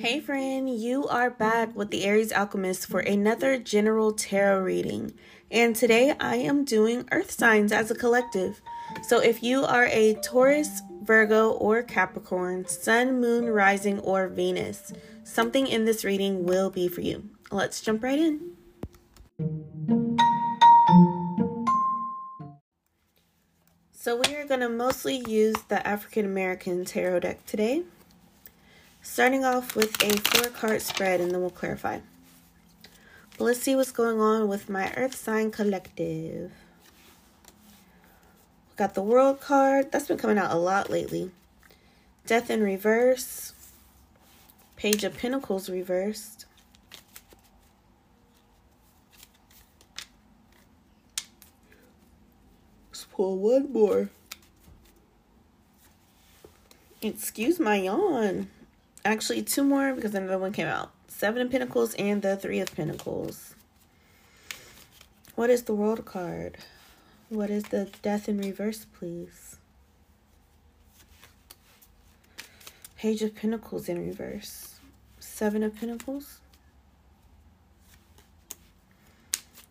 Hey friend, you are back with the Aries Alchemist for another general tarot reading. And today I am doing earth signs as a collective. So if you are a Taurus, Virgo, or Capricorn, Sun, Moon, Rising, or Venus, something in this reading will be for you. Let's jump right in. So we are going to mostly use the African American Tarot deck today. Starting off with a four card spread and then we'll clarify. But let's see what's going on with my Earth Sign Collective. We got the World card. That's been coming out a lot lately. Death in Reverse. Page of Pentacles reversed. Let's pull one more. Excuse my yawn actually two more because another one came out. Seven of Pentacles and the Three of Pentacles. What is the World card? What is the Death in Reverse, please? Page of Pentacles in reverse. Seven of Pentacles.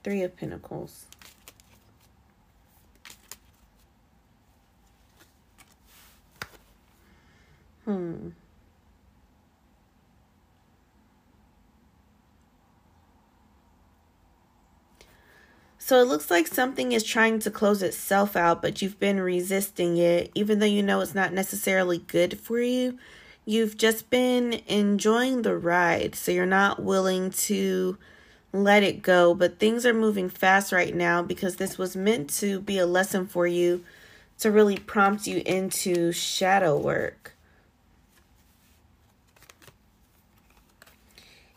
Three of Pentacles. Hmm. So it looks like something is trying to close itself out, but you've been resisting it, even though you know it's not necessarily good for you. You've just been enjoying the ride, so you're not willing to let it go. But things are moving fast right now because this was meant to be a lesson for you to really prompt you into shadow work.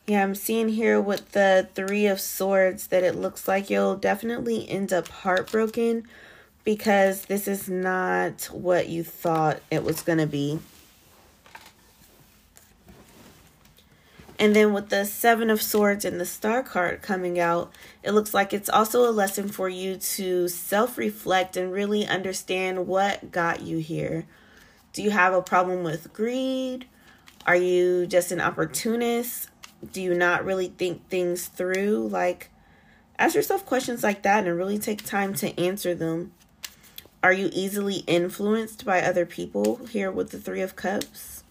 Yeah, I'm seeing here with the Three of Swords that it looks like you'll definitely end up heartbroken because this is not what you thought it was going to be. And then with the Seven of Swords and the Star card coming out, it looks like it's also a lesson for you to self reflect and really understand what got you here. Do you have a problem with greed? Are you just an opportunist? Do you not really think things through? Like, ask yourself questions like that and really take time to answer them. Are you easily influenced by other people here with the Three of Cups?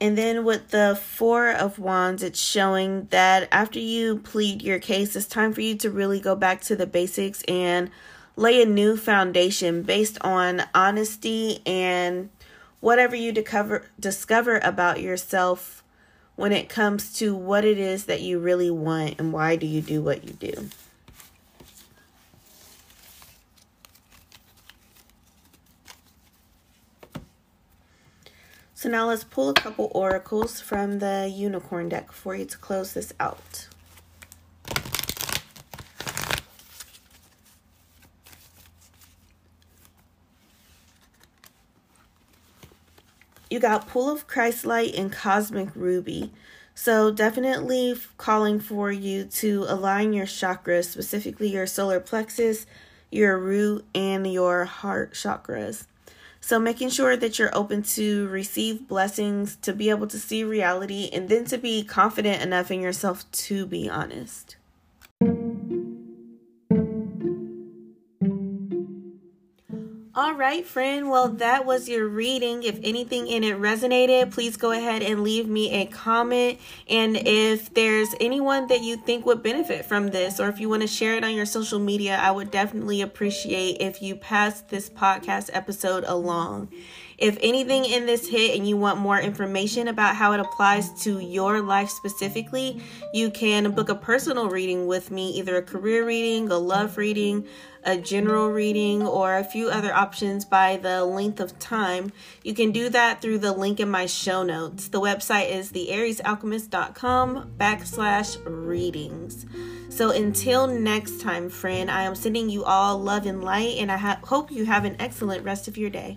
And then with the Four of Wands, it's showing that after you plead your case, it's time for you to really go back to the basics and lay a new foundation based on honesty and whatever you discover discover about yourself when it comes to what it is that you really want and why do you do what you do. So now let's pull a couple oracles from the unicorn deck for you to close this out. You got Pool of Christ Light and Cosmic Ruby. So definitely calling for you to align your chakras, specifically your solar plexus, your root, and your heart chakras. So making sure that you're open to receive blessings, to be able to see reality, and then to be confident enough in yourself to be honest. All right, friend. Well, that was your reading. If anything in it resonated, please go ahead and leave me a comment. And if there's anyone that you think would benefit from this, or if you want to share it on your social media, I would definitely appreciate if you pass this podcast episode along. If anything in this hit and you want more information about how it applies to your life specifically, you can book a personal reading with me, either a career reading, a love reading, a general reading, or a few other options by the length of time, you can do that through the link in my show notes. The website is theariesalchemist.com backslash readings. So until next time, friend, I am sending you all love and light, and I ha- hope you have an excellent rest of your day.